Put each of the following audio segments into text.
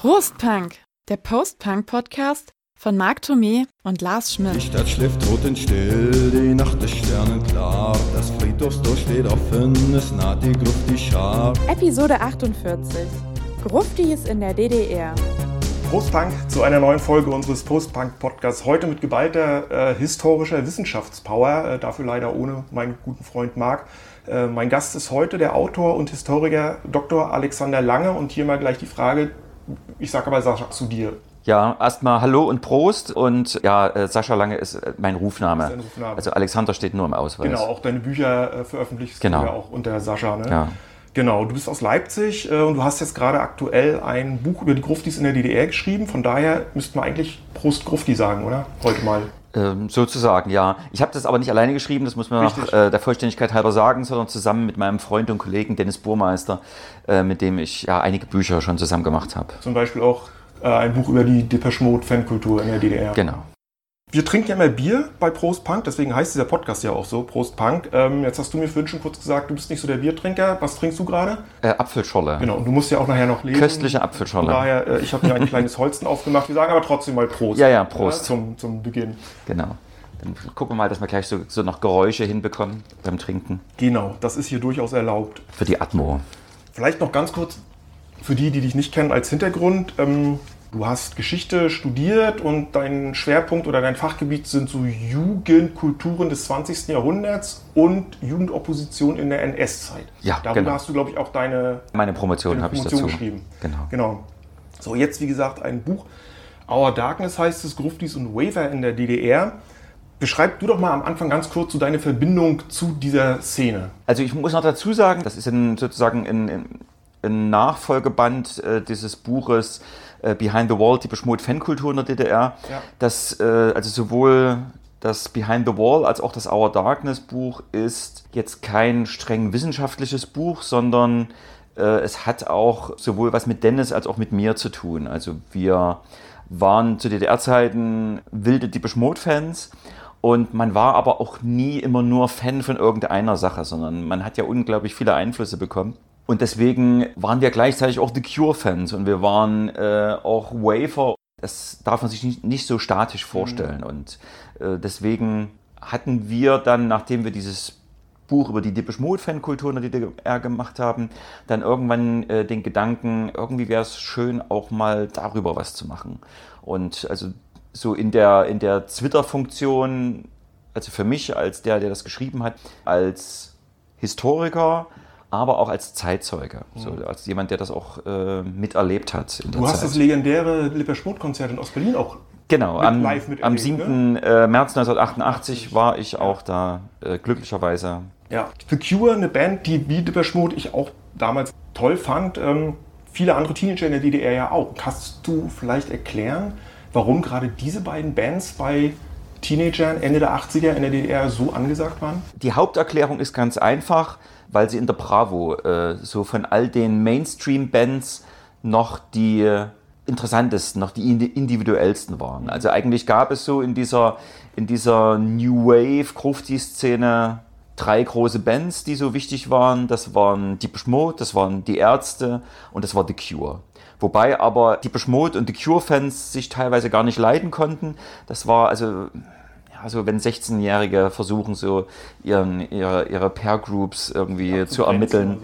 Prostpunk, der Post-Punk-Podcast von Marc Thomé und Lars Schmidt. Die Stadt schläft totenstill, die Nacht ist sternenklar. Das Friedhofstor steht offen, es naht die Gruft, die Schar. Episode 48. Gruftis in der DDR. Postpunk zu einer neuen Folge unseres Postpunk-Podcasts. Heute mit geballter äh, historischer Wissenschaftspower, äh, dafür leider ohne meinen guten Freund Marc. Äh, mein Gast ist heute der Autor und Historiker Dr. Alexander Lange und hier mal gleich die Frage, ich sage aber Sascha zu dir. Ja, erstmal Hallo und Prost und ja, äh, Sascha Lange ist äh, mein Rufname. Ist Rufname. Also Alexander steht nur im Ausweis. Genau, auch deine Bücher äh, veröffentlichst Genau. du ja auch unter Sascha. Ne? Ja. Genau, du bist aus Leipzig äh, und du hast jetzt gerade aktuell ein Buch über die Gruftis in der DDR geschrieben. Von daher müssten wir eigentlich Prost Grufti sagen, oder? Heute mal. Ähm, sozusagen, ja. Ich habe das aber nicht alleine geschrieben, das muss man Richtig. äh, der Vollständigkeit halber sagen, sondern zusammen mit meinem Freund und Kollegen Dennis Burmeister, äh, mit dem ich ja einige Bücher schon zusammen gemacht habe. Zum Beispiel auch äh, ein Buch über die Depeche Mode Fankultur in der DDR. Genau. Wir trinken ja immer Bier bei Prost Punk, deswegen heißt dieser Podcast ja auch so, Prost Punk. Ähm, jetzt hast du mir vorhin schon kurz gesagt, du bist nicht so der Biertrinker. Was trinkst du gerade? Äh, Apfelschorle. Genau, und du musst ja auch nachher noch lesen. Köstliche Von Apfelschorle. daher, äh, ich habe mir ein kleines Holzen aufgemacht. Wir sagen aber trotzdem mal Prost. Ja, ja, Prost. zum, zum Beginn. Genau. Dann gucken wir mal, dass wir gleich so, so noch Geräusche hinbekommen beim Trinken. Genau, das ist hier durchaus erlaubt. Für die Atmo. Vielleicht noch ganz kurz für die, die dich nicht kennen, als Hintergrund. Ähm, du hast Geschichte studiert und dein Schwerpunkt oder dein Fachgebiet sind so Jugendkulturen des 20. Jahrhunderts und Jugendopposition in der NS-Zeit. Ja, Darüber genau. hast du, glaube ich, auch deine, Meine Promotion habe ich dazu. geschrieben. Genau. Genau. So, jetzt wie gesagt ein Buch. Our Darkness heißt es, Gruftis und Waver in der DDR. Beschreib du doch mal am Anfang ganz kurz so deine Verbindung zu dieser Szene. Also ich muss noch dazu sagen, das ist ein, sozusagen ein- ein Nachfolgeband äh, dieses Buches äh, Behind the Wall, die Beschmut Fankultur in der DDR. Ja. Das, äh, also sowohl das Behind the Wall als auch das Our Darkness Buch ist jetzt kein streng wissenschaftliches Buch, sondern äh, es hat auch sowohl was mit Dennis als auch mit mir zu tun. Also wir waren zu DDR-Zeiten wilde Depeche Mode-Fans und man war aber auch nie immer nur Fan von irgendeiner Sache, sondern man hat ja unglaublich viele Einflüsse bekommen. Und deswegen waren wir gleichzeitig auch The Cure-Fans und wir waren äh, auch Wafer. Das darf man sich nicht, nicht so statisch vorstellen. Und äh, deswegen hatten wir dann, nachdem wir dieses Buch über die Depeche Mode Fankultur in der DDR gemacht haben, dann irgendwann äh, den Gedanken, irgendwie wäre es schön, auch mal darüber was zu machen. Und also so in der, in der Twitter-Funktion, also für mich als der, der das geschrieben hat, als Historiker, aber auch als Zeitzeuge, so als jemand, der das auch äh, miterlebt hat Du hast Zeit. das legendäre Lipper-Schmut-Konzert in Ostberlin auch Genau, mit am, live miterlebt, am ne? 7. äh, März 1988 war ich auch da, äh, glücklicherweise. Ja. The Cure, eine Band, die wie Mode ich auch damals toll fand. Ähm, viele andere Teenager in der DDR ja auch. Kannst du vielleicht erklären, warum gerade diese beiden Bands bei Teenagern Ende der 80er in der DDR so angesagt waren? Die Haupterklärung ist ganz einfach, weil sie in der Bravo äh, so von all den Mainstream-Bands noch die interessantesten, noch die indi- individuellsten waren. Also eigentlich gab es so in dieser, in dieser New Wave, Grufti-Szene drei große Bands, die so wichtig waren. Das waren Depeche Mode, das waren die Ärzte und das war The Cure. Wobei aber Depeche Mode und The Cure-Fans sich teilweise gar nicht leiden konnten. Das war also also wenn 16-Jährige versuchen, so ihren, ihre, ihre Pair-Groups irgendwie zu ermitteln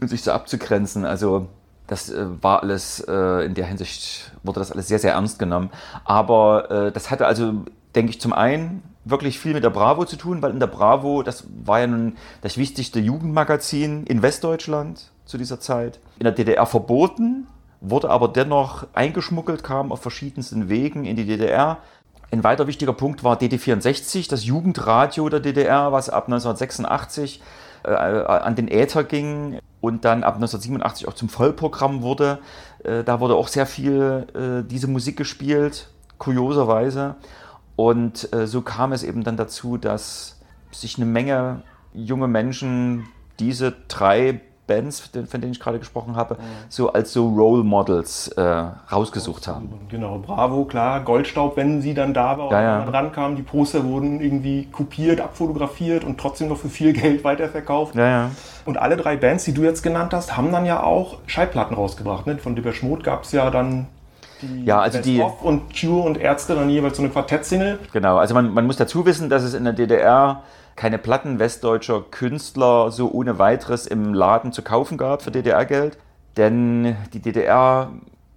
und sich so abzugrenzen. Also das äh, war alles, äh, in der Hinsicht wurde das alles sehr, sehr ernst genommen. Aber äh, das hatte also, denke ich, zum einen wirklich viel mit der Bravo zu tun, weil in der Bravo, das war ja nun das wichtigste Jugendmagazin in Westdeutschland zu dieser Zeit, in der DDR verboten, wurde aber dennoch eingeschmuggelt, kam auf verschiedensten Wegen in die DDR. Ein weiter wichtiger Punkt war DD64, das Jugendradio der DDR, was ab 1986 äh, an den Äther ging und dann ab 1987 auch zum Vollprogramm wurde. Äh, da wurde auch sehr viel äh, diese Musik gespielt, kurioserweise. Und äh, so kam es eben dann dazu, dass sich eine Menge junge Menschen diese drei Bands, von denen ich gerade gesprochen habe, so als so Role Models äh, rausgesucht haben. Genau, Bravo, klar, Goldstaub, wenn sie dann da war und Ja, ja. rankam, die Poster wurden irgendwie kopiert, abfotografiert und trotzdem noch für viel Geld weiterverkauft. Ja, ja. Und alle drei Bands, die du jetzt genannt hast, haben dann ja auch Schallplatten rausgebracht. Ne? Von Depeche Mode gab es ja dann die Ja, also Best die- of und Cure und Ärzte dann jeweils so eine Quartettsingle. Genau, also man, man muss dazu wissen, dass es in der DDR keine Platten westdeutscher Künstler so ohne weiteres im Laden zu kaufen gab für DDR-Geld. Denn die DDR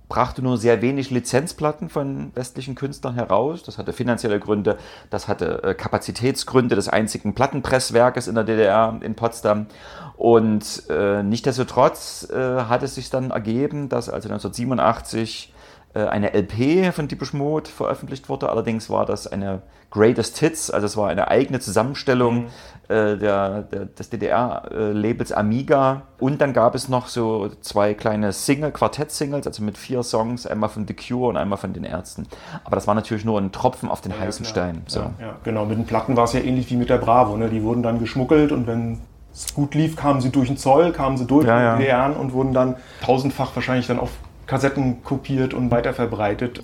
brachte nur sehr wenig Lizenzplatten von westlichen Künstlern heraus. Das hatte finanzielle Gründe, das hatte äh, Kapazitätsgründe des einzigen Plattenpresswerkes in der DDR in Potsdam. Und äh, nichtsdestotrotz äh, hat es sich dann ergeben, dass also 1987 äh, eine LP von Deepish Mode veröffentlicht wurde. Allerdings war das eine Greatest Hits, also es war eine eigene Zusammenstellung äh, der, der, des DDR-Labels Amiga. Und dann gab es noch so zwei kleine Single, Quartett-Singles, also mit vier Songs, einmal von The Cure und einmal von den Ärzten. Aber das war natürlich nur ein Tropfen auf den heißen klar. Stein. So. Ja, ja, genau. Mit den Platten war es ja ähnlich wie mit der Bravo. Ne? Die wurden dann geschmuggelt und wenn es gut lief, kamen sie durch den Zoll, kamen sie durch Ja, ja. mit DDR und wurden dann tausendfach wahrscheinlich dann auf Kassetten kopiert und weiterverbreitet.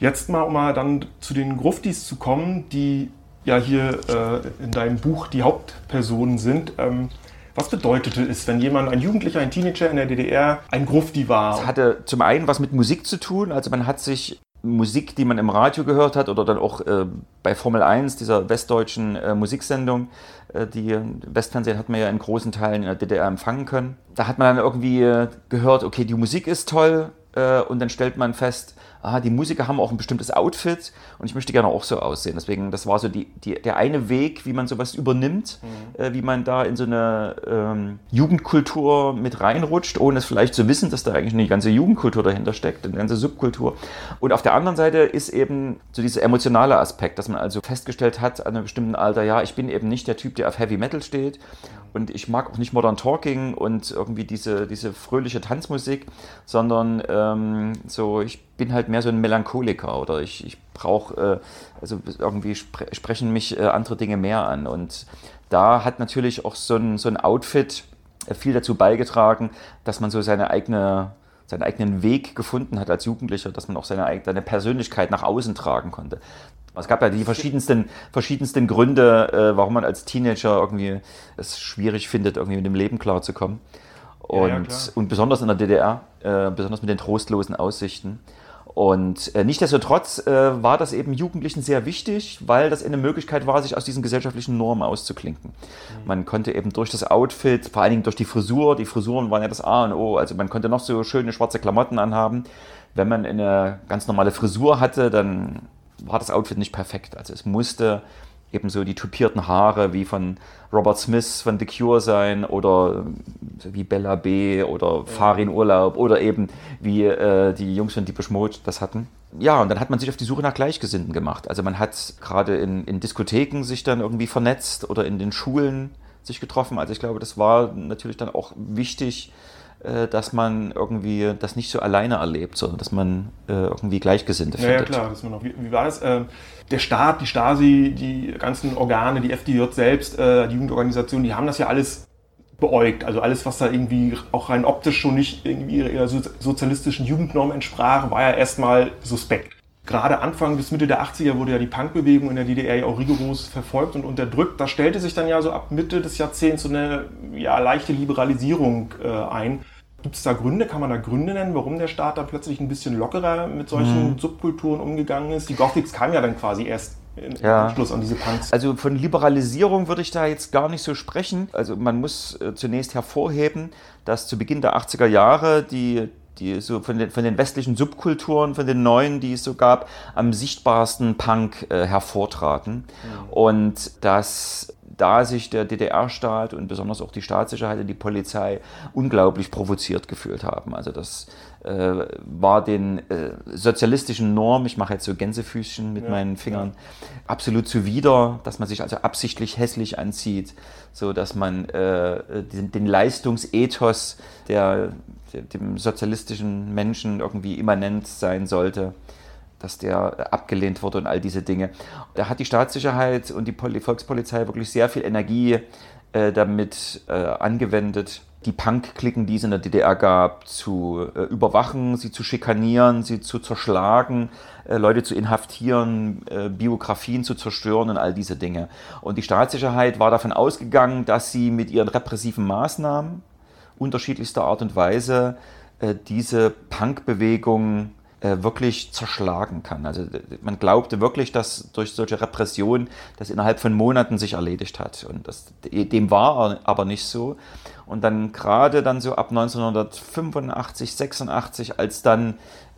Jetzt mal, um mal dann zu den Gruftis zu kommen, die ja hier äh, in deinem Buch die Hauptpersonen sind. Ähm, was bedeutete es, wenn jemand, ein Jugendlicher, ein Teenager in der DDR, ein Grufti war? Es hatte zum einen was mit Musik zu tun, also man hat sich Musik, die man im Radio gehört hat oder dann auch äh, bei Formel 1, dieser westdeutschen äh, Musiksendung, äh, die Westfernsehen hat man ja in großen Teilen in der DDR empfangen können. Da hat man dann irgendwie äh, gehört, okay, die Musik ist toll äh, und dann stellt man fest, aha, die Musiker haben auch ein bestimmtes Outfit und ich möchte gerne auch so aussehen. Deswegen, das war so die, die, der eine Weg, wie man sowas übernimmt, äh, wie man da in so eine ähm, Jugendkultur mit reinrutscht, ohne es vielleicht zu wissen, dass da eigentlich eine ganze Jugendkultur dahinter steckt, eine ganze Subkultur. Und auf der anderen Seite ist eben so dieser emotionale Aspekt, dass man also festgestellt hat an einem bestimmten Alter, ja, ich bin eben nicht der Typ, der auf Heavy Metal steht und ich mag auch nicht Modern Talking und irgendwie diese, diese fröhliche Tanzmusik, sondern ähm, so, ich bin halt mehr so ein Melancholiker oder ich, ich brauche, äh, also irgendwie spre sprechen mich äh, andere Dinge mehr an. Und da hat natürlich auch so ein, so ein Outfit äh, viel dazu beigetragen, dass man so seine eigene seinen eigenen Weg gefunden hat als Jugendlicher, dass man auch seine, seine Persönlichkeit nach außen tragen konnte. Es gab ja die verschiedensten, verschiedensten Gründe, äh, warum man als Teenager irgendwie es schwierig findet, irgendwie mit dem Leben klarzukommen. Und, ja, klar. und besonders in der DDR, äh, besonders mit den trostlosen Aussichten. Und äh, nichtsdestotrotz äh, war das eben Jugendlichen sehr wichtig, weil das eine Möglichkeit war, sich aus diesen gesellschaftlichen Normen auszuklinken. Man konnte eben durch das Outfit, vor allen Dingen durch die Frisur, die Frisuren waren ja das A und O, also man konnte noch so schöne schwarze Klamotten anhaben. Wenn man eine ganz normale Frisur hatte, dann war das Outfit nicht perfekt. Also es musste eben so die tupierten Haare wie von Robert Smith von The Cure sein oder so wie Bella B. oder Farin Urlaub oder eben wie äh, die Jungs von Deepish Mode das hatten. Ja, und dann hat man sich auf die Suche nach Gleichgesinnten gemacht. Also man hat gerade in, in Diskotheken sich dann irgendwie vernetzt oder in den Schulen sich getroffen. Also ich glaube, das war natürlich dann auch wichtig, äh, dass man irgendwie das nicht so alleine erlebt, sondern dass man äh, irgendwie Gleichgesinnte Ja, ja findet. klar, dass man auch, wie, wie war das? Ähm, der Staat, die Stasi, die ganzen Organe, die FDJ selbst, äh, die Jugendorganisation, die haben das ja alles beäugt. Also alles, was da irgendwie auch rein optisch schon nicht irgendwie ihrer so- sozialistischen Jugendnorm entsprach, war ja erstmal suspekt. Gerade Anfang bis Mitte der 80er wurde ja die Punkbewegung in der DDR ja auch rigoros verfolgt und unterdrückt. Da stellte sich dann ja so ab Mitte des Jahrzehnts so eine ja, leichte Liberalisierung äh, ein. Gibt es da Gründe, kann man da Gründe nennen, warum der Staat da plötzlich ein bisschen lockerer mit solchen Mhm. Subkulturen umgegangen ist? Die Gothics kamen ja dann quasi erst im Ja. Anschluss an diese Punks. Also von Liberalisierung würde ich da jetzt gar nicht so sprechen. Also man muss äh, zunächst hervorheben, dass zu Beginn der 80er Jahre die, die so von den, von den westlichen Subkulturen, von den neuen, die es so gab, am sichtbarsten Punk äh, hervortraten. Und dass da sich der DDR-Staat und besonders auch die Staatssicherheit und die Polizei unglaublich provoziert gefühlt haben. Also das äh, war den äh, sozialistischen Normen, ich mache jetzt so Gänsefüßchen mit meinen Fingern, absolut zuwider, dass man sich also absichtlich hässlich anzieht, so dass man äh, den, den Leistungsethos, der, der dem sozialistischen Menschen irgendwie immanent sein sollte, dass der abgelehnt wurde und all diese Dinge. Da hat die Staatssicherheit und die Poli Volkspolizei wirklich sehr viel Energie äh, damit äh, angewendet, die Punk-Klicken, die es in der DDR gab, zu äh, überwachen, sie zu schikanieren, sie zu zerschlagen, äh, Leute zu inhaftieren, äh, Biografien zu zerstören und all diese Dinge. Und die Staatssicherheit war davon ausgegangen, dass sie mit ihren repressiven Maßnahmen unterschiedlichster Art und Weise äh, diese Punk-Bewegung äh, wirklich zerschlagen kann. Also man glaubte wirklich, dass durch solche Repressionen das innerhalb von Monaten sich erledigt hat. Und das, dem war aber nicht so. Und dann gerade dann so ab 1985, 86, als dann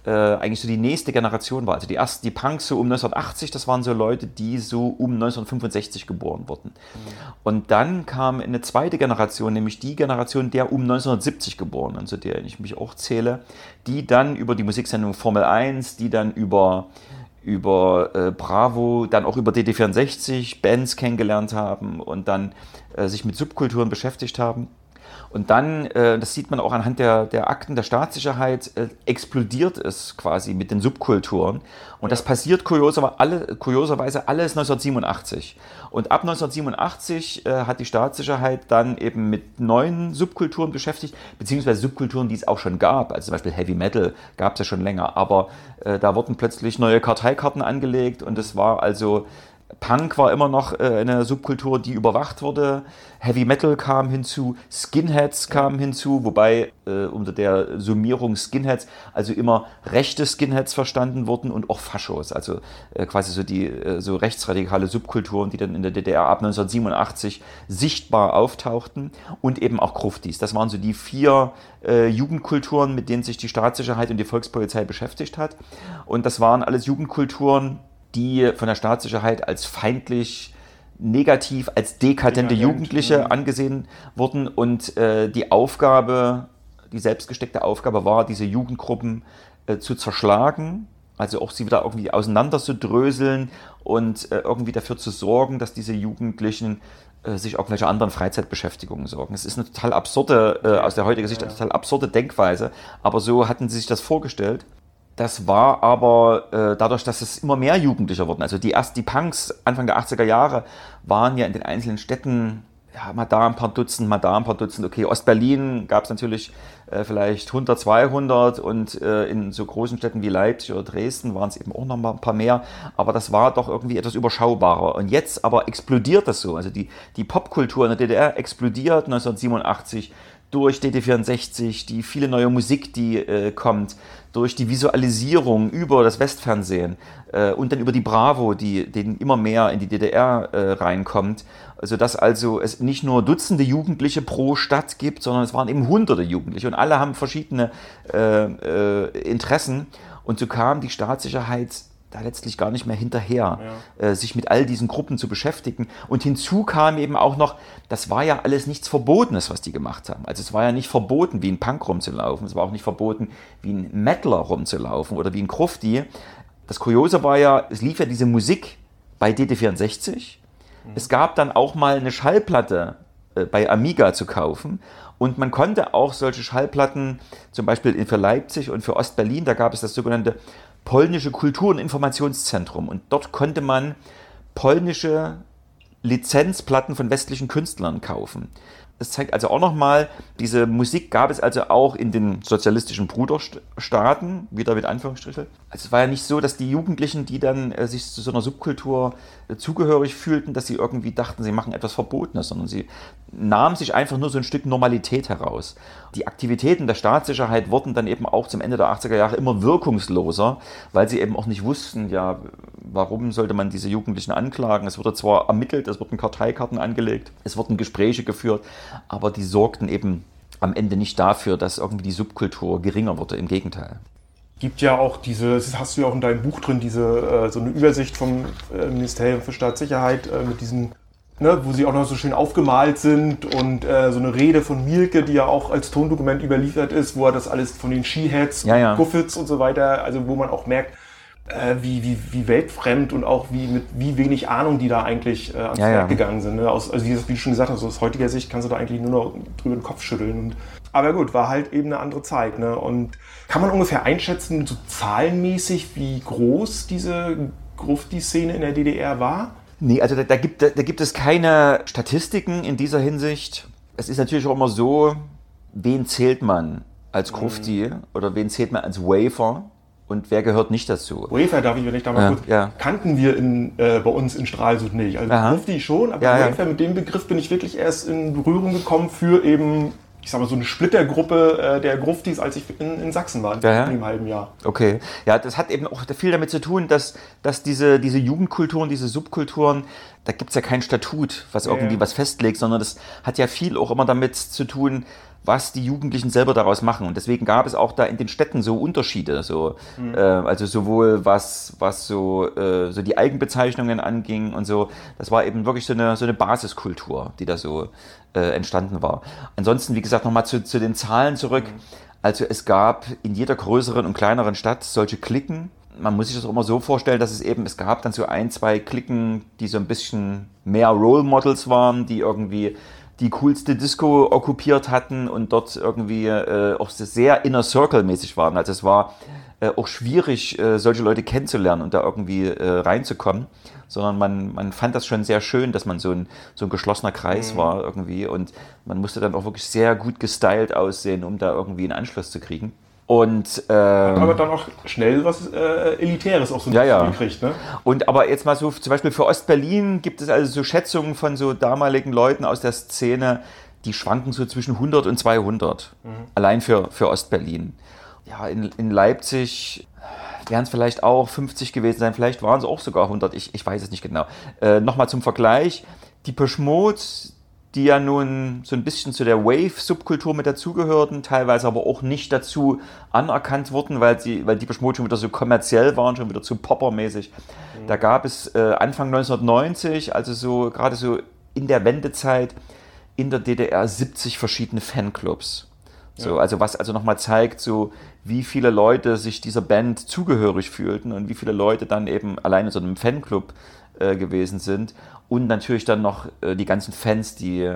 äh, eigentlich so die nächste Generation war. Also die ersten, die Punks so um 1980, das waren so Leute, die so um 1965 geboren wurden. Mhm. Und dann kam eine zweite Generation, nämlich die Generation der um 1970 geborenen, zu der ich mich auch zähle, die dann über die Musiksendung Formel 1, die dann über über äh, Bravo, dann auch über DD64 Bands kennengelernt haben und dann äh, sich mit Subkulturen beschäftigt haben. Und dann, äh, das sieht man auch anhand der, der Akten der Staatssicherheit, äh, explodiert es quasi mit den Subkulturen. Und das passiert kurioserweise, alle, kurioserweise alles 1987. Und ab 1987 äh, hat die Staatssicherheit dann eben mit neuen Subkulturen beschäftigt, beziehungsweise Subkulturen, die es auch schon gab. Also zum Beispiel Heavy Metal gab es ja schon länger. Aber da wurden plötzlich neue Karteikarten angelegt und es war also Punk war immer noch äh, eine Subkultur, die überwacht wurde. Heavy Metal kam hinzu, Skinheads kamen hinzu, wobei äh, unter der Summierung Skinheads also immer rechte Skinheads verstanden wurden und auch Faschos, also äh, quasi so die äh, so rechtsradikale Subkulturen, die dann in der DDR ab 1987 sichtbar auftauchten und eben auch Gruftis. Das waren so die vier äh, Jugendkulturen, mit denen sich die Staatssicherheit und die Volkspolizei beschäftigt hat. Und das waren alles Jugendkulturen, die von der Staatssicherheit als feindlich, negativ, als dekadente Dekadent, Jugendliche ja. angesehen wurden. Und äh, die Aufgabe, die selbstgesteckte Aufgabe war, diese Jugendgruppen äh, zu zerschlagen, also auch sie wieder irgendwie auseinanderzudröseln und äh, irgendwie dafür zu sorgen, dass diese Jugendlichen äh, sich irgendwelche anderen Freizeitbeschäftigungen sorgen. Es ist eine total absurde, äh, aus der heutigen Sicht eine total absurde Denkweise, aber so hatten sie sich das vorgestellt. Das war aber äh, dadurch, dass es immer mehr Jugendlicher wurden. Also die erst die Punks Anfang der 80er Jahre waren ja in den einzelnen Städten ja, mal da ein paar Dutzend, mal da ein paar Dutzend. Okay, Ostberlin gab es natürlich äh, vielleicht 100, 200 und äh, in so großen Städten wie Leipzig oder Dresden waren es eben auch noch mal ein paar mehr. Aber das war doch irgendwie etwas überschaubarer. Und jetzt aber explodiert das so. Also die, die Popkultur in der DDR explodiert 1987 durch DD64, die viele neue Musik, die äh, kommt, durch die Visualisierung über das Westfernsehen äh, und dann über die Bravo, die denen immer mehr in die DDR äh, reinkommt, also dass also es nicht nur Dutzende Jugendliche pro Stadt gibt, sondern es waren eben Hunderte Jugendliche und alle haben verschiedene äh, äh Interessen. Und so kam die Staatssicherheit da letztlich gar nicht mehr hinterher, ja. äh, sich mit all diesen Gruppen zu beschäftigen. Und hinzu kam eben auch noch, das war ja alles nichts Verbotenes, was die gemacht haben. Also es war ja nicht verboten, wie ein Punk rumzulaufen, es war auch nicht verboten, wie ein Metaler rumzulaufen oder wie ein Krufti. Das Kuriose war ja, es lief ja diese Musik bei DD64. Mhm. Es gab dann auch mal eine Schallplatte äh, bei Amiga zu kaufen. Und man konnte auch solche Schallplatten, zum Beispiel für Leipzig und für Ostberlin, da gab es das sogenannte polnische Kultur- und Informationszentrum. Und dort konnte man polnische Lizenzplatten von westlichen Künstlern kaufen. Das zeigt also auch nochmal, diese Musik gab es also auch in den sozialistischen Bruderstaaten, wieder mit Anführungsstrichen. Also es war ja nicht so, dass die Jugendlichen, die dann äh, sich zu so einer Subkultur zugehörig fühlten, dass sie irgendwie dachten, sie machen etwas Verbotenes, sondern sie nahmen sich einfach nur so ein Stück Normalität heraus. Die Aktivitäten der Staatssicherheit wurden dann eben auch zum Ende der 80er Jahre immer wirkungsloser, weil sie eben auch nicht wussten, ja, warum sollte man diese Jugendlichen anklagen? Es wurde zwar ermittelt, es wurden Karteikarten angelegt, es wurden Gespräche geführt, aber die sorgten eben am Ende nicht dafür, dass irgendwie die Subkultur geringer wurde. Im Gegenteil gibt ja auch diese, das hast du ja auch in deinem Buch drin, diese äh, so eine Übersicht vom äh, Ministerium für Staatssicherheit äh, mit diesen, ne, wo sie auch noch so schön aufgemalt sind und äh, so eine Rede von Mielke, die ja auch als Tondokument überliefert ist, wo er das alles von den Skiheads, ja, ja. Guffits und so weiter, also wo man auch merkt, äh, wie, wie, wie weltfremd und auch wie mit wie wenig Ahnung die da eigentlich äh, ans ja, Werk ja. gegangen sind. Ne? Aus, also wie, wie, du schon gesagt hast, aus heutiger Sicht kannst du da eigentlich nur noch drüber den Kopf schütteln. Und, aber gut, war halt eben eine andere Zeit. Ne? Und kann man ungefähr einschätzen, so zahlenmäßig, wie groß diese Grufti-Szene in der DDR war? Nee, also da, da, gibt, da, da gibt es keine Statistiken in dieser Hinsicht. Es ist natürlich auch immer so, wen zählt man als Grufti oder wen zählt man als Wafer und wer gehört nicht dazu? Wafer, darf ich, wenn ich da mal Ja, kurz, ja. kannten wir in, äh, bei uns in Stralsund nicht. Also Aha. Grufti schon, aber ja. Wafer, mit dem Begriff bin ich wirklich erst in Berührung gekommen für eben, ich sag mal, so eine Splittergruppe äh, der Gruftis, als ich in, in Sachsen war, in Ja, ja. einem halben Jahr. Okay. Ja, das hat eben auch viel damit zu tun, dass, dass diese, diese Jugendkulturen, diese Subkulturen, da gibt es ja kein Statut, was irgendwie ja. was festlegt, sondern das hat ja viel auch immer damit zu tun, was die Jugendlichen selber daraus machen. Und deswegen gab es auch da in den Städten so Unterschiede. So, Mhm. äh, also sowohl was, was so, äh, so die Eigenbezeichnungen anging und so. Das war eben wirklich so eine, so eine Basiskultur, die da so äh, entstanden war. Ansonsten, wie gesagt, nochmal zu, zu den Zahlen zurück. Also es gab in jeder größeren und kleineren Stadt solche Klicken. Man muss sich das auch immer so vorstellen, dass es eben, es gab dann so ein, zwei Klicken, die so ein bisschen mehr Role Models waren, die irgendwie die coolste Disco okkupiert hatten und dort irgendwie äh, auch sehr inner Circle mäßig waren. Also es war äh, auch schwierig, äh, solche Leute kennenzulernen und da irgendwie äh, reinzukommen, sondern man, man fand das schon sehr schön, dass man so ein, so ein geschlossener Kreis war irgendwie und man musste dann auch wirklich sehr gut gestylt aussehen, um da irgendwie einen Anschluss zu kriegen. Und, ähm, Aber dann auch schnell was äh, Elitäres auch so ein Ja, ja. bisschen gekriegt, ne? Und aber jetzt mal so, zum Beispiel für Ostberlin gibt es also so Schätzungen von so damaligen Leuten aus der Szene, die schwanken so zwischen 100 und 200. Allein für, für Ostberlin. Ja, in, in Leipzig wären es vielleicht auch 50 gewesen sein, vielleicht waren es auch sogar 100, ich, ich weiß es nicht genau. Äh, Nochmal zum Vergleich, die Peschmod, die ja nun so ein bisschen zu der Wave-Subkultur mit dazugehörten, teilweise aber auch nicht dazu anerkannt wurden, weil, sie, weil die Peschmod schon wieder so kommerziell waren, schon wieder zu poppermäßig. Da gab es äh, Anfang 1990, also so gerade so in der Wendezeit, in der DDR 70 verschiedene Fanclubs. So, also was also nochmal zeigt, so wie viele Leute sich dieser Band zugehörig fühlten und wie viele Leute dann eben allein in so einem Fanclub äh, gewesen sind. Und natürlich dann noch äh, die ganzen Fans, die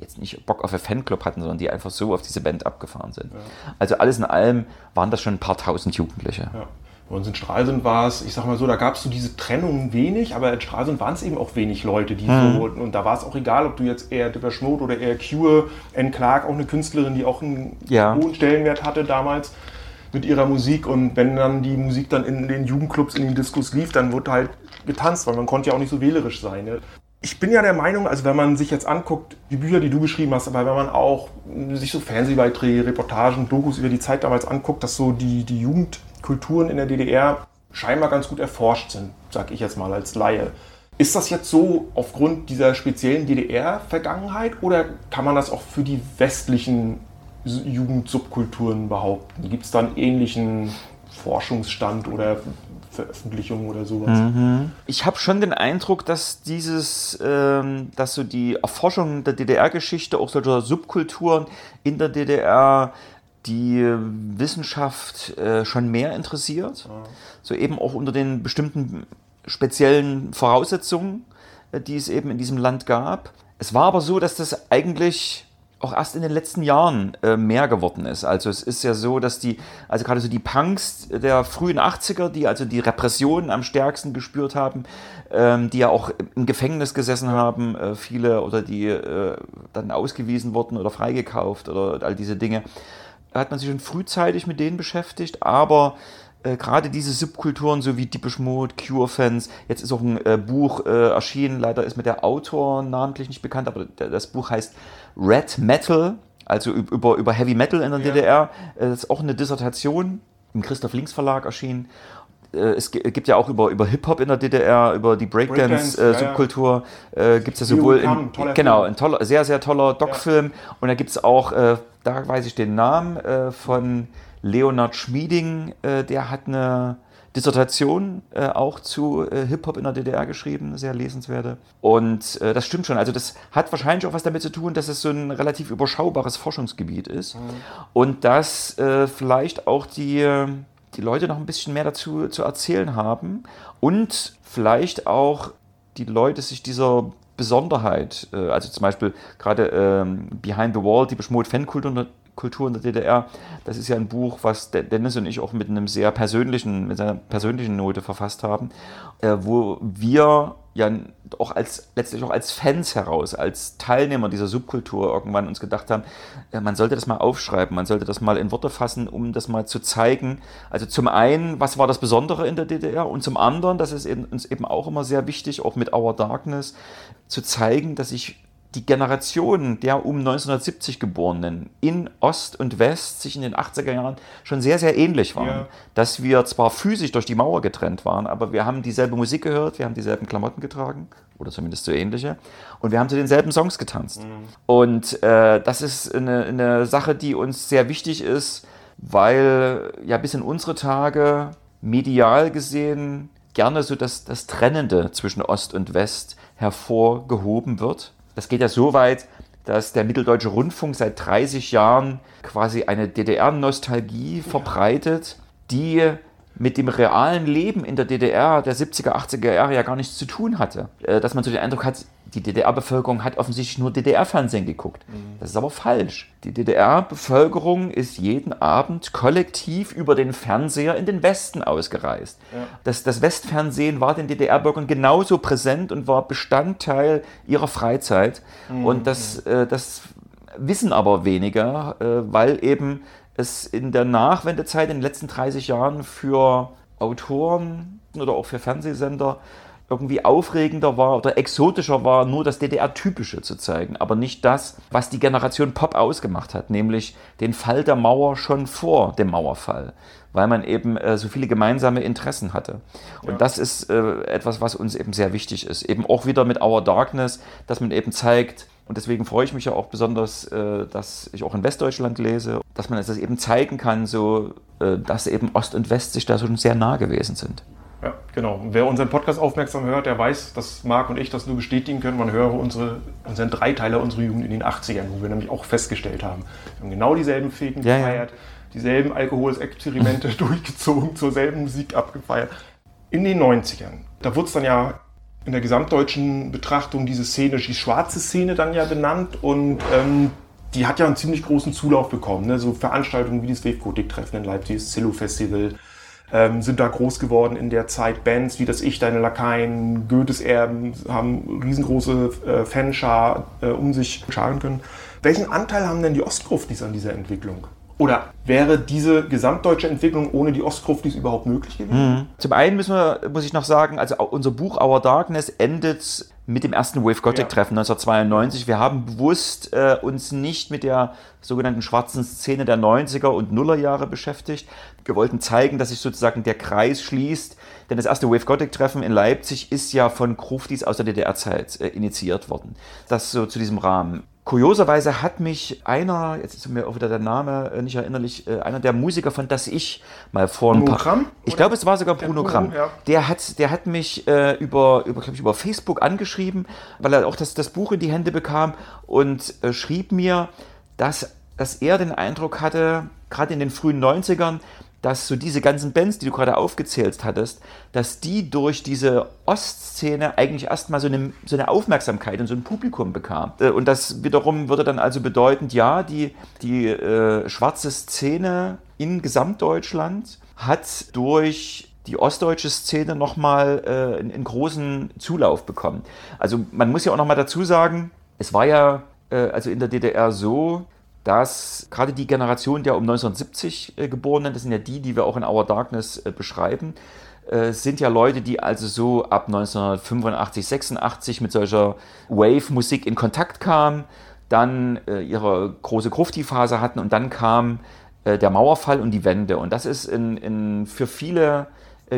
jetzt nicht Bock auf einen Fanclub hatten, sondern die einfach so auf diese Band abgefahren sind. Also alles in allem waren das schon ein paar tausend Jugendliche. Ja. Bei uns in Stralsund war es, ich sag mal so, da gab es so diese Trennung wenig, aber in Stralsund waren es eben auch wenig Leute, die so, und da war es auch egal, ob du jetzt eher Depeche Mode oder eher Cure, Anne Clark, auch eine Künstlerin, die auch einen Ja. hohen Stellenwert hatte damals mit ihrer Musik und wenn dann die Musik dann in den Jugendclubs, in den Diskos lief, dann wurde halt getanzt, weil man konnte ja auch nicht so wählerisch sein. Ne? Ich bin ja der Meinung, also wenn man sich jetzt anguckt, die Bücher, die du geschrieben hast, aber wenn man auch mh, sich so Fernsehbeiträge, Reportagen, Dokus über die Zeit damals anguckt, dass so die, die Jugendkulturen in der DDR scheinbar ganz gut erforscht sind, sag ich jetzt mal als Laie. Ist das jetzt so aufgrund dieser speziellen DDR-Vergangenheit oder kann man das auch für die westlichen Jugendsubkulturen behaupten? Gibt es da einen ähnlichen Forschungsstand oder Veröffentlichungen oder sowas? Ich habe schon den Eindruck, dass dieses, ähm, dass so die Erforschung der DDR-Geschichte, auch solcher Subkulturen in der DDR, die Wissenschaft äh, schon mehr interessiert. So eben auch unter den bestimmten speziellen Voraussetzungen, äh, die es eben in diesem Land gab. Es war aber so, dass das eigentlich auch erst in den letzten Jahren äh, mehr geworden ist. Also es ist ja so, dass die, also gerade so die Punks der frühen 80er, die also die Repressionen am stärksten gespürt haben, ähm, die ja auch im Gefängnis gesessen haben, äh, viele oder die äh, dann ausgewiesen wurden oder freigekauft oder all diese Dinge, da hat man sich schon frühzeitig mit denen beschäftigt, aber äh, gerade diese Subkulturen, so wie Deepish Mode, Cure-Fans, jetzt ist auch ein äh, Buch äh, erschienen, leider ist mir der Autor namentlich nicht bekannt, aber das Buch heißt Red Metal, also üb- über, über Heavy Metal in der DDR. Äh, das ist auch eine Dissertation im Christoph Links Verlag erschienen. Äh, Es gi- gibt ja auch über, über Hip-Hop in der DDR, über die Breakdance, ja, ja. Breakdance-Subkultur, äh, gibt es ja sowohl in, toller genau, ein toller, sehr, sehr toller Doc-Film. Und da gibt es auch, äh, da weiß ich den Namen, äh, von Leonard Schmieding, äh, der hat eine Dissertation äh, auch zu äh, Hip-Hop in der DDR geschrieben, sehr lesenswerte. Und äh, das stimmt schon. Also das hat wahrscheinlich auch was damit zu tun, dass es so ein relativ überschaubares Forschungsgebiet ist. Und dass äh, vielleicht auch die, äh, die Leute noch ein bisschen mehr dazu zu erzählen haben. Und vielleicht auch die Leute sich dieser Besonderheit, äh, also zum Beispiel gerade ähm, Behind the Wall, die Beschmut Fankultur Kultur in der DDR. Das ist ja ein Buch, was Dennis und ich auch mit einem sehr persönlichen, mit einer persönlichen Note verfasst haben, äh, wo wir ja auch als letztlich auch als Fans heraus, als Teilnehmer dieser Subkultur irgendwann uns gedacht haben, äh, man sollte das mal aufschreiben, man sollte das mal in Worte fassen, um das mal zu zeigen. Also zum einen, was war das Besondere in der DDR und zum anderen, das ist uns eben auch immer sehr wichtig, auch mit Our Darkness, zu zeigen, dass sich die Generationen der um 1970 Geborenen in Ost und West sich in den 80er Jahren schon sehr, sehr ähnlich waren. Ja. Dass wir zwar physisch durch die Mauer getrennt waren, aber wir haben dieselbe Musik gehört, wir haben dieselben Klamotten getragen oder zumindest so ähnliche und wir haben zu denselben Songs getanzt. Mhm. Und äh, das ist eine, eine Sache, die uns sehr wichtig ist, weil ja bis in unsere Tage medial gesehen gerne so das, das Trennende zwischen Ost und West hervorgehoben wird das geht ja so weit, dass der Mitteldeutsche Rundfunk seit 30 Jahren quasi eine DDR-Nostalgie verbreitet, die mit dem realen Leben in der DDR der 70er, 80er Jahre ja gar nichts zu tun hatte. Äh, dass man so den Eindruck hat, die DDR-Bevölkerung hat offensichtlich nur DDR-Fernsehen geguckt. Mhm. Das ist aber falsch. Die DDR-Bevölkerung ist jeden Abend kollektiv über den Fernseher in den Westen ausgereist. Ja. Das, das Westfernsehen war den DDR-Bürgern genauso präsent und war Bestandteil ihrer Freizeit. Mhm. Und das, äh, das wissen aber weniger, äh, weil eben es in der Nachwendezeit in den letzten 30 Jahren für Autoren oder auch für Fernsehsender irgendwie aufregender war oder exotischer war, nur das DDR-Typische zu zeigen, aber nicht das, was die Generation Pop ausgemacht hat, nämlich den Fall der Mauer schon vor dem Mauerfall, weil man eben äh, so viele gemeinsame Interessen hatte. Und ja. das ist äh, etwas, was uns eben sehr wichtig ist. Eben auch wieder mit Our Darkness, dass man eben zeigt, und deswegen freue ich mich ja auch besonders, äh, dass ich auch in Westdeutschland lese, dass man das eben zeigen kann, so, äh, dass eben Ost und West sich da schon sehr nah gewesen sind. Ja, genau. Wer unseren Podcast aufmerksam hört, der weiß, dass Marc und ich das nur bestätigen können. Man höre unsere, unseren Dreiteiler unserer Jugend in den 80ern, wo wir nämlich auch festgestellt haben, wir haben genau dieselben Fäden ja, gefeiert, ja. dieselben Alkoholexperimente durchgezogen, zur selben Musik abgefeiert. In den 90ern, da wurde es dann ja in der gesamtdeutschen Betrachtung diese Szene, die schwarze Szene dann ja benannt und ähm, die hat ja einen ziemlich großen Zulauf bekommen. Ne? So Veranstaltungen wie das Webkotik-Treffen in Leipzig, das Zillow-Festival ähm, sind da groß geworden in der Zeit. Bands wie das Ich, Deine Lakaien, Goethes Erben haben riesengroße äh, Fanschar äh, um sich scharen können. Welchen Anteil haben denn die Ostgruftis an dieser Entwicklung? Oder wäre diese gesamtdeutsche Entwicklung ohne die Ostgruftis überhaupt möglich gewesen? Mhm. Zum einen müssen wir, muss ich noch sagen, also unser Buch Our Darkness endet mit dem ersten Wave Gothic Treffen ja. 1992. Wir haben bewusst äh, uns nicht mit der sogenannten schwarzen Szene der 90er und Nullerjahre beschäftigt. Wir wollten zeigen, dass sich sozusagen der Kreis schließt, denn das erste Wave Gothic Treffen in Leipzig ist ja von Gruftis aus der DDR-Zeit äh, initiiert worden. Das so zu diesem Rahmen. Kurioserweise hat mich einer, jetzt ist mir auch wieder der Name äh, nicht erinnerlich, äh, einer der Musiker von Das Ich mal vor ein paar. Gramm, ich glaube, es war sogar Bruno Gramm. Ja. Der hat, der hat mich äh, über, über, ich, über Facebook angeschrieben, weil er auch das, das Buch in die Hände bekam und äh, schrieb mir, dass, dass er den Eindruck hatte, gerade in den frühen 90ern, dass so diese ganzen Bands, die du gerade aufgezählt hattest, dass die durch diese Ostszene eigentlich erstmal so eine, so eine Aufmerksamkeit und so ein Publikum bekamen. Äh, und das wiederum würde dann also bedeuten, ja, die, die äh, schwarze Szene in Gesamtdeutschland hat durch die ostdeutsche Szene nochmal äh, einen, einen großen Zulauf bekommen. Also man muss ja auch nochmal dazu sagen, es war ja äh, also in der DDR so, dass gerade die Generation der um 1970 äh, Geborenen, das sind ja die, die wir auch in Our Darkness äh, beschreiben, äh, sind ja Leute, die also so ab 1985, 86 mit solcher Wave-Musik in Kontakt kamen, dann ihre große Grufti-Phase hatten und dann kam der Mauerfall und die Wende. Und das ist in, in für viele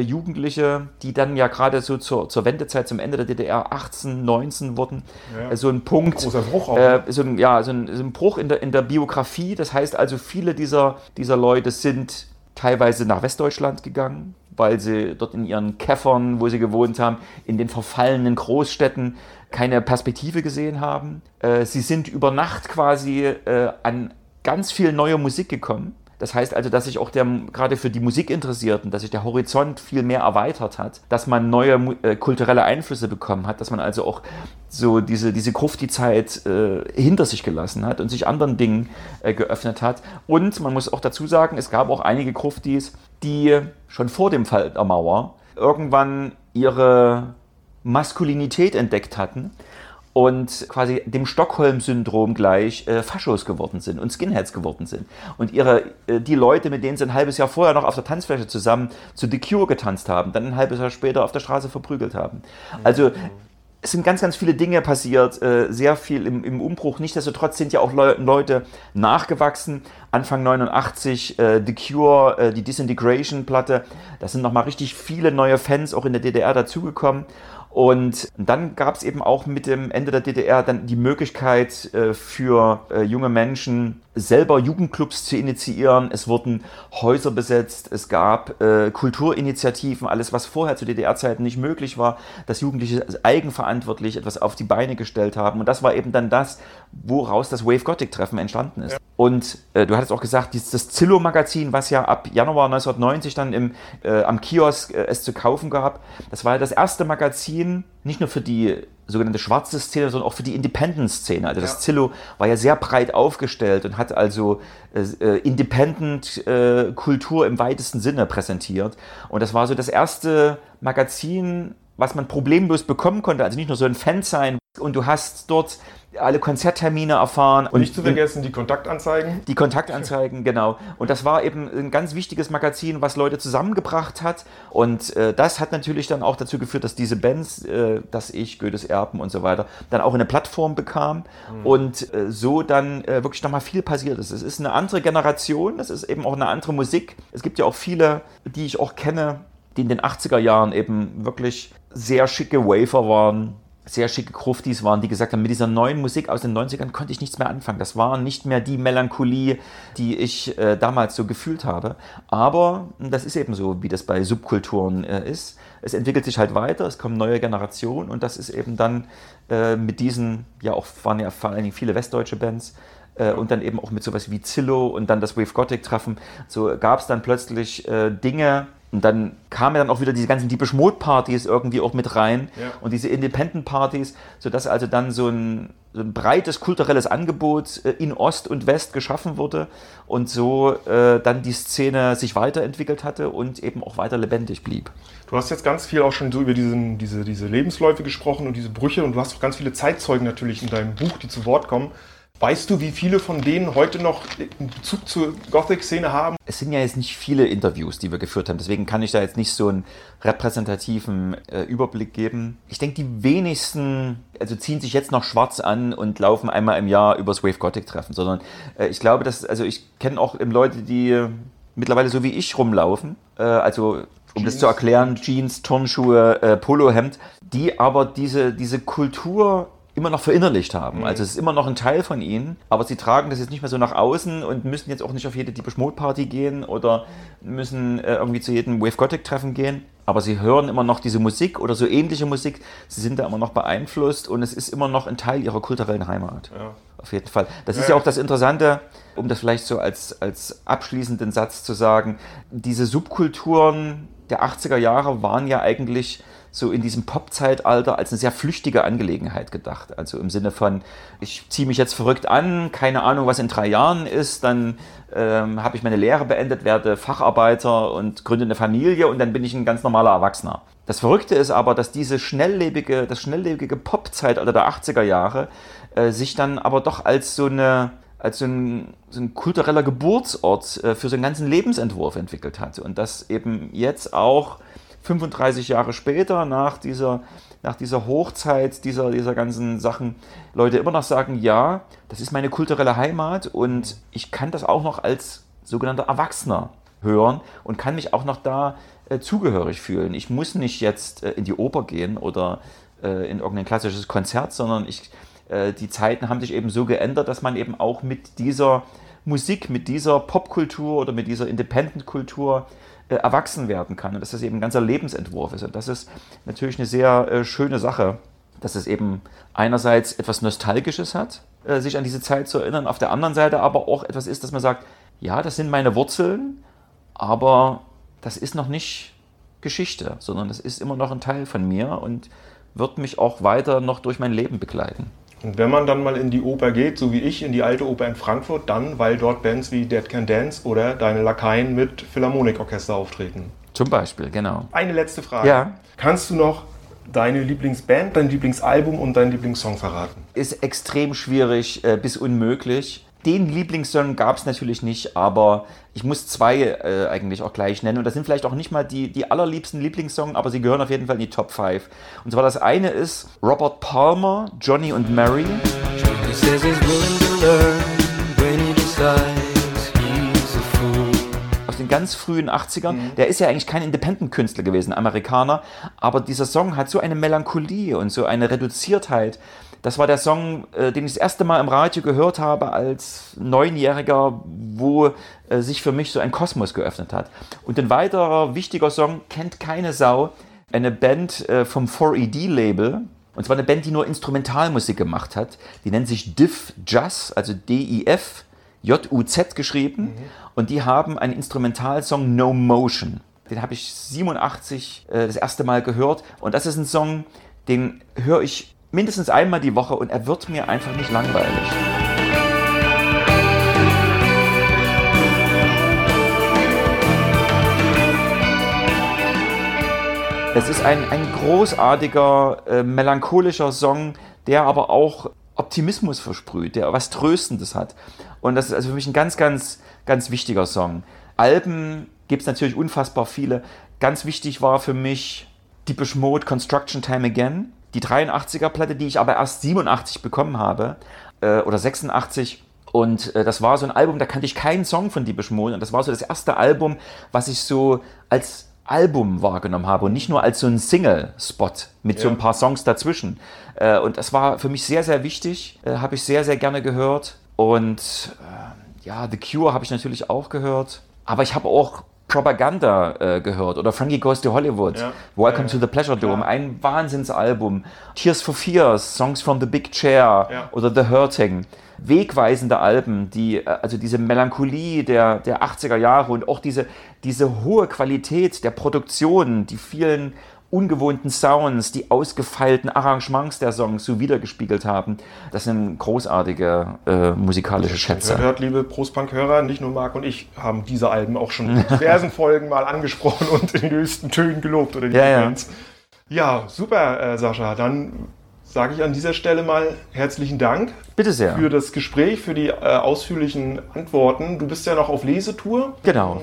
Jugendliche, die dann ja gerade so zur, zur Wendezeit, zum Ende der DDR 18, 19 wurden, ja. äh, so ein Punkt, Großer Bruch auch. Äh, so ein, ja, so ein, so ein, Bruch in der, in der Biografie. Das heißt also, viele dieser, dieser Leute sind teilweise nach Westdeutschland gegangen, weil sie dort in ihren Käffern, wo sie gewohnt haben, in den verfallenen Großstädten keine Perspektive gesehen haben. Äh, sie sind über Nacht quasi äh, an ganz viel neue Musik gekommen Das heißt also, dass sich auch der, gerade für die Musikinteressierten, dass sich der Horizont viel mehr erweitert hat, dass man neue äh, kulturelle Einflüsse bekommen hat, dass man also auch so diese, diese Grufti-Zeit äh, hinter sich gelassen hat und sich anderen Dingen äh, geöffnet hat. Und man muss auch dazu sagen, es gab auch einige Gruftis, die schon vor dem Fall der Mauer irgendwann ihre Maskulinität entdeckt hatten und quasi dem Stockholm-Syndrom gleich äh, Faschos geworden sind und Skinheads geworden sind. Und ihre, äh, die Leute, mit denen sie ein halbes Jahr vorher noch auf der Tanzfläche zusammen zu The Cure getanzt haben, dann ein halbes Jahr später auf der Straße verprügelt haben. Also es sind ganz, ganz viele Dinge passiert, äh, sehr viel im, im Umbruch. Nichtsdestotrotz sind ja auch Le Leute nachgewachsen. Anfang 89 äh, The Cure, äh, die Disintegration-Platte, da sind nochmal richtig viele neue Fans auch in der DDR dazugekommen. Und dann gab es eben auch mit dem Ende der DDR dann die Möglichkeit äh, für äh, junge Menschen selber Jugendclubs zu initiieren. Es wurden Häuser besetzt, es gab äh, Kulturinitiativen, alles was vorher zu DDR-Zeiten nicht möglich war, dass Jugendliche eigenverantwortlich etwas auf die Beine gestellt haben. Und das war eben dann das, woraus das Wave Gothic-Treffen entstanden ist. Ja. Und äh, du hattest auch gesagt, dieses, das Zillow-Magazin, was ja ab Januar 1990 dann im, äh, am Kiosk äh, es zu kaufen gab, das war ja das erste Magazin, nicht nur für die sogenannte schwarze Szene, sondern auch für die Independent-Szene. Also das Zillow war ja sehr breit aufgestellt und hat also äh, äh Independent-Kultur äh, im weitesten Sinne präsentiert. Und das war so das erste Magazin, was man problemlos bekommen konnte. Also nicht nur so ein Fan sein. Und du hast dort alle Konzerttermine erfahren. Und nicht zu vergessen die Kontaktanzeigen. Die Kontaktanzeigen, genau. Und das war eben ein ganz wichtiges Magazin, was Leute zusammengebracht hat. Und äh, das hat natürlich dann auch dazu geführt, dass diese Bands, äh, dass ich, Goethes Erben und so weiter, dann auch eine Plattform bekam. Mhm. Und äh, so dann äh, wirklich nochmal viel passiert ist. Es ist eine andere Generation, es ist eben auch eine andere Musik. Es gibt ja auch viele, die ich auch kenne, die in den 80er Jahren eben wirklich sehr schicke Wafer waren sehr schicke Gruftis waren, die gesagt haben, mit dieser neuen Musik aus den 90ern konnte ich nichts mehr anfangen. Das war nicht mehr die Melancholie, die ich äh, damals so gefühlt habe. Aber das ist eben so, wie das bei Subkulturen äh, ist. Es entwickelt sich halt weiter, es kommen neue Generationen und das ist eben dann äh, mit diesen, ja auch waren ja vor allen Dingen viele westdeutsche Bands, äh, und dann eben auch mit sowas wie Zillow und dann das Wave Gothic Treffen, so gab es dann plötzlich äh, Dinge, und dann kamen ja dann auch wieder diese ganzen Deepish Mode Partys irgendwie auch mit rein ja. und diese Independent Partys, sodass also dann so ein, so ein breites kulturelles Angebot äh, in Ost und West geschaffen wurde und so äh, dann die Szene sich weiterentwickelt hatte und eben auch weiter lebendig blieb. Du hast jetzt ganz viel auch schon so über diesen, diese, diese Lebensläufe gesprochen und diese Brüche und du hast auch ganz viele Zeitzeugen natürlich in deinem Buch, die zu Wort kommen. Weißt du, wie viele von denen heute noch einen Bezug zur Gothic-Szene haben? Es sind ja jetzt nicht viele Interviews, die wir geführt haben. Deswegen kann ich da jetzt nicht so einen repräsentativen äh, Überblick geben. Ich denke, die wenigsten also ziehen sich jetzt noch schwarz an und laufen einmal im Jahr übers Wave Gothic treffen, sondern äh, ich glaube, dass, also ich kenne auch Leute, die mittlerweile so wie ich rumlaufen, äh, also um Jeans. das zu erklären, Jeans, Turnschuhe, äh, Polohemd, die aber diese, diese Kultur immer noch verinnerlicht haben. Mhm. Also es ist immer noch ein Teil von ihnen, aber sie tragen das jetzt nicht mehr so nach außen und müssen jetzt auch nicht auf jede Deepish Mode Party gehen oder müssen äh, irgendwie zu jedem Wave Gothic Treffen gehen. Aber sie hören immer noch diese Musik oder so ähnliche Musik. Sie sind da immer noch beeinflusst und es ist immer noch ein Teil ihrer kulturellen Heimat. Ja. Auf jeden Fall. Das ja, ist ja auch das Interessante, um das vielleicht so als, als abschließenden Satz zu sagen. Diese Subkulturen der 80er Jahre waren ja eigentlich so in diesem Pop-Zeitalter als eine sehr flüchtige Angelegenheit gedacht. Also im Sinne von, ich ziehe mich jetzt verrückt an, keine Ahnung, was in drei Jahren ist, dann ähm, habe ich meine Lehre beendet, werde Facharbeiter und gründe eine Familie und dann bin ich ein ganz normaler Erwachsener. Das Verrückte ist aber, dass diese schnelllebige, das schnelllebige Pop-Zeitalter der 80er Jahre äh, sich dann aber doch als so eine als so ein, so ein kultureller Geburtsort äh, für so einen ganzen Lebensentwurf entwickelt hat. Und das eben jetzt auch 35 Jahre später, nach dieser, nach dieser Hochzeit dieser, dieser ganzen Sachen, Leute immer noch sagen, ja, das ist meine kulturelle Heimat und ich kann das auch noch als sogenannter Erwachsener hören und kann mich auch noch da äh, zugehörig fühlen. Ich muss nicht jetzt äh, in die Oper gehen oder äh, in irgendein klassisches Konzert, sondern ich, äh, die Zeiten haben sich eben so geändert, dass man eben auch mit dieser Musik, mit dieser Popkultur oder mit dieser Independent-Kultur erwachsen werden kann und dass das eben ein ganzer Lebensentwurf ist. Und das ist natürlich eine sehr äh, schöne Sache, dass es eben einerseits etwas Nostalgisches hat, äh, sich an diese Zeit zu erinnern, auf der anderen Seite aber auch etwas ist, dass man sagt, ja, das sind meine Wurzeln, aber das ist noch nicht Geschichte, sondern es ist immer noch ein Teil von mir und wird mich auch weiter noch durch mein Leben begleiten. Und wenn man dann mal in die Oper geht, so wie ich in die alte Oper in Frankfurt, dann, weil dort Bands wie Dead Can Dance oder Deine Lakaien mit Philharmonikorchester auftreten. Zum Beispiel, genau. Eine letzte Frage. Ja. Kannst du noch deine Lieblingsband, dein Lieblingsalbum und deinen Lieblingssong verraten? Ist extrem schwierig äh, bis unmöglich. Den Lieblingssong gab es natürlich nicht, aber ich muss zwei äh, eigentlich auch gleich nennen. Und das sind vielleicht auch nicht mal die, die allerliebsten Lieblingssongs, aber sie gehören auf jeden Fall in die Top 5. Und zwar das eine ist Robert Palmer, Johnny und Mary. He says he's willing to learn when he decides he's a fool. aus den ganz frühen 80ern. Der ist ja eigentlich kein Independent-Künstler gewesen, Amerikaner, aber dieser Song hat so eine Melancholie und so eine Reduziertheit. Das war der Song, äh, den ich das erste Mal im Radio gehört habe als Neunjähriger, wo äh, sich für mich so ein Kosmos geöffnet hat. Und ein weiterer wichtiger Song kennt keine Sau. Eine Band äh, vom 4ED-Label, und zwar eine Band, die nur Instrumentalmusik gemacht hat. Die nennt sich Diff Jazz, also D-I-F, J-U-Z geschrieben. Und die haben einen Instrumentalsong No Motion. Den habe ich 87 äh, das erste Mal gehört. Und das ist ein Song, den höre ich mindestens einmal die Woche und er wird mir einfach nicht langweilig. Es ist ein, ein großartiger, äh, melancholischer Song, der aber auch Optimismus versprüht, der was Tröstendes hat. Und das ist also für mich ein ganz, ganz, ganz wichtiger Song. Alben gibt es natürlich unfassbar viele. Ganz wichtig war für mich Deepish Mode Construction Time Again, die 83er Platte, die ich aber erst 87 bekommen habe äh, oder 86. Und äh, das war so ein Album, da kannte ich keinen Song von Deepish Mode. Und das war so das erste Album, was ich so als Album wahrgenommen habe und nicht nur als so ein Single-Spot mit so Ja. ein paar Songs dazwischen. Äh, und das war für mich sehr, sehr wichtig. Äh, habe ich sehr, sehr gerne gehört. Und äh, ja, The Cure habe ich natürlich auch gehört. Aber ich habe auch Propaganda äh, gehört oder Frankie Goes to Hollywood, Ja. Welcome Ja, to the Pleasure Dome, klar. ein Wahnsinnsalbum. Tears for Fears, Songs from the Big Chair oder The Hurting. Wegweisende Alben, die, äh, also diese Melancholie der, der 80er Jahre und auch diese, diese hohe Qualität der Produktion, die vielen ungewohnten Sounds, die ausgefeilten Arrangements der Songs so wiedergespiegelt haben. Das sind großartige äh, musikalische Schätze. Hört, liebe Prostpunk-Hörer, nicht nur Marc und ich haben diese Alben auch schon in diversen Folgen mal angesprochen und in höchsten Tönen gelobt oder die Ja, ja. Ja, super, äh, Sascha. Dann sage ich an dieser Stelle mal herzlichen Dank Bitte sehr. für das Gespräch, für die äh, ausführlichen Antworten. Du bist ja noch auf Lesetour. Genau.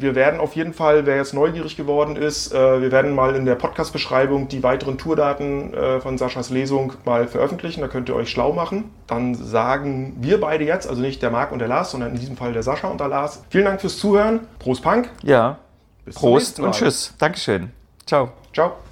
Wir werden auf jeden Fall, wer jetzt neugierig geworden ist, äh, wir werden mal in der Podcast-Beschreibung die weiteren Tourdaten äh, von Saschas Lesung mal veröffentlichen. Da könnt ihr euch schlau machen. Dann sagen wir beide jetzt, also nicht der Marc und der Lars, sondern in diesem Fall der Sascha und der Lars. Vielen Dank fürs Zuhören. Prost Punk. Ja. Bis Prost und tschüss. Dankeschön. Ciao. Ciao.